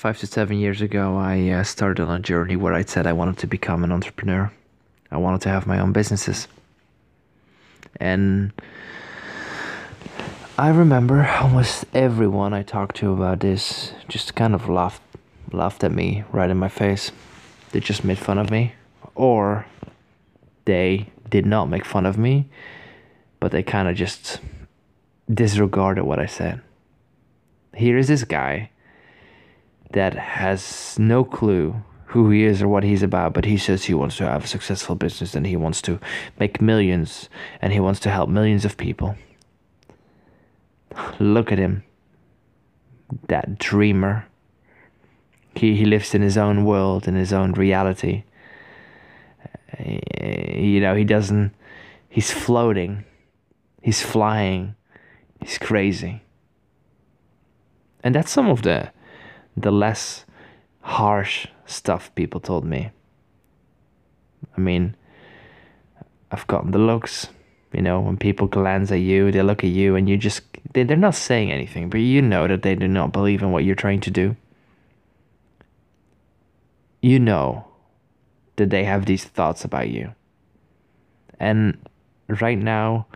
Five to seven years ago, I uh, started on a journey where I said I wanted to become an entrepreneur. I wanted to have my own businesses. And I remember almost everyone I talked to about this just kind of laughed laughed at me right in my face. They just made fun of me or they did not make fun of me, but they kind of just disregarded what I said. Here is this guy that has no clue who he is or what he's about, but he says he wants to have a successful business and he wants to make millions and he wants to help millions of people. Look at him. That dreamer. He, he lives in his own world, in his own reality. Eh, you know, he doesn't, he's floating, he's flying, he's crazy. And that's some of the the less harsh stuff people told me. I mean, I've gotten the looks, you know, when people glance at you, they look at you and you just, they, they're not saying anything, but you know that they do not believe in what you're trying to do. You know that they have these thoughts about you. And right now,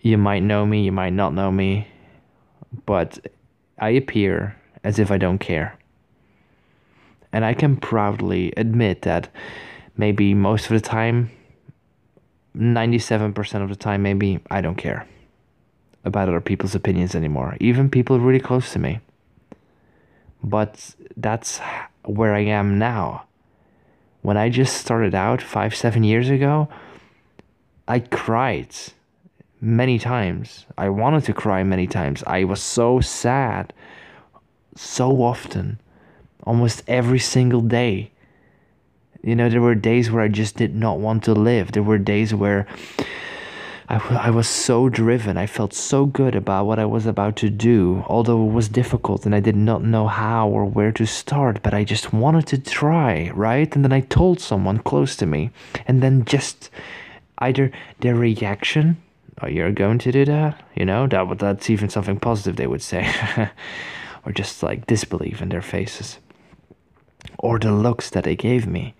you might know me, you might not know me, but I appear as if I don't care. And I can proudly admit that maybe most of the time, 97% of the time, maybe I don't care about other people's opinions anymore, even people really close to me. But that's where I am now. When I just started out five, seven years ago, I cried many times. I wanted to cry many times. I was so sad so often, almost every single day. You know, there were days where I just did not want to live. There were days where I, I was so driven. I felt so good about what I was about to do, although it was difficult and I did not know how or where to start, but I just wanted to try, right? And then I told someone close to me, and then just either their reaction, oh, you're going to do that, you know, that that's even something positive they would say. or just like disbelief in their faces, or the looks that they gave me.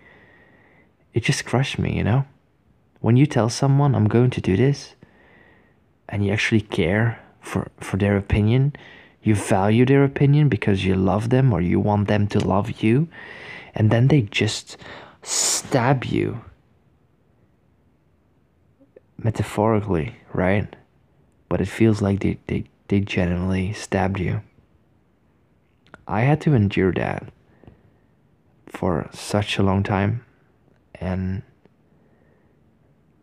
It just crushed me, you know? When you tell someone, I'm going to do this, and you actually care for, for their opinion, you value their opinion because you love them or you want them to love you, and then they just stab you metaphorically, right? But it feels like they, they, they genuinely stabbed you. I had to endure that for such a long time. And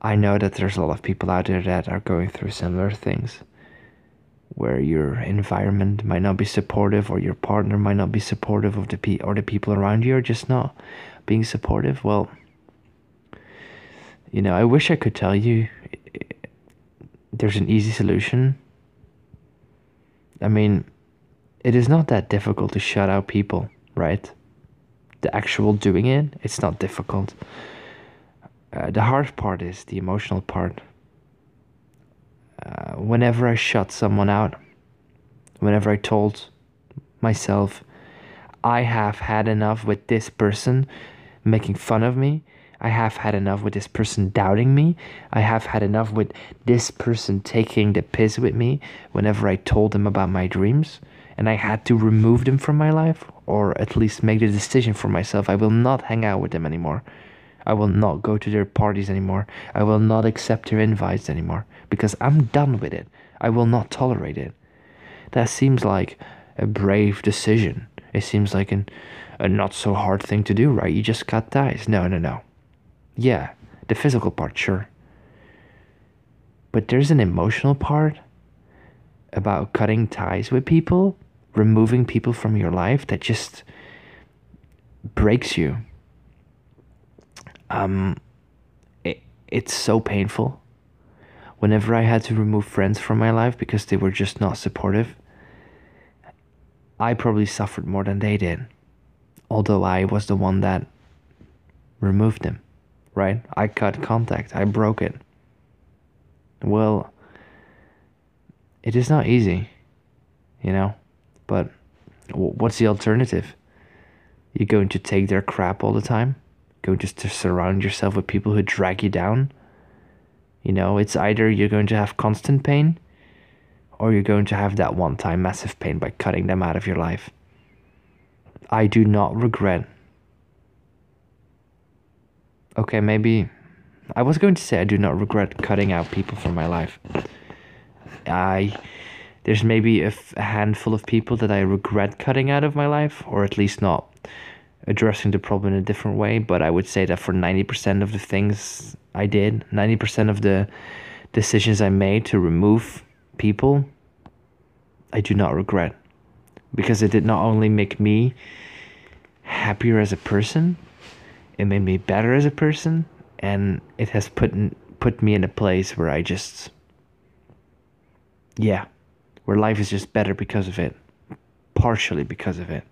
I know that there's a lot of people out there that are going through similar things where your environment might not be supportive or your partner might not be supportive of the pe- or the people around you are just not being supportive. Well, you know, I wish I could tell you eh, there's an easy solution. I mean, it is not that difficult to shut out people, right? The actual doing it, it's not difficult. Uh, the hard part is the emotional part. Uh, whenever I shut someone out, whenever I told myself, I have had enough with this person making fun of me, I have had enough with this person doubting me, I have had enough with this person taking the piss with me whenever I told them about my dreams and I had to remove them from my life, or at least make the decision for myself. I will not hang out with them anymore. I will not go to their parties anymore. I will not accept their invites anymore because I'm done with it. I will not tolerate it. That seems like a brave decision. It seems like an, a not so hard thing to do, right? You just cut ties. No, no, no. Yeah, the physical part, sure. But there's an emotional part about cutting ties with people removing people from your life that just breaks you. Um, it, it's so painful. Whenever I had to remove friends from my life because they were just not supportive, I probably suffered more than they did. Although I was the one that removed them, right? I cut contact, I broke it. Well, it is not easy, you know? But What's the alternative? You're going to take their crap all the time? Going just to surround yourself with people who drag you down? You know, it's either you're going to have constant pain or you're going to have that one time massive pain by cutting them out of your life. I do not regret. Okay, maybe I was going to say I do not regret cutting out people from my life. I there's maybe a, f- a handful of people that I regret cutting out of my life, or at least not addressing the problem in a different way. But I would say that for 90% of the things I did, 90% of the decisions I made to remove people, I do not regret. Because it did not only make me happier as a person, it made me better as a person, and it has put put me in a place where I just yeah, where life is just better because of it, partially because of it.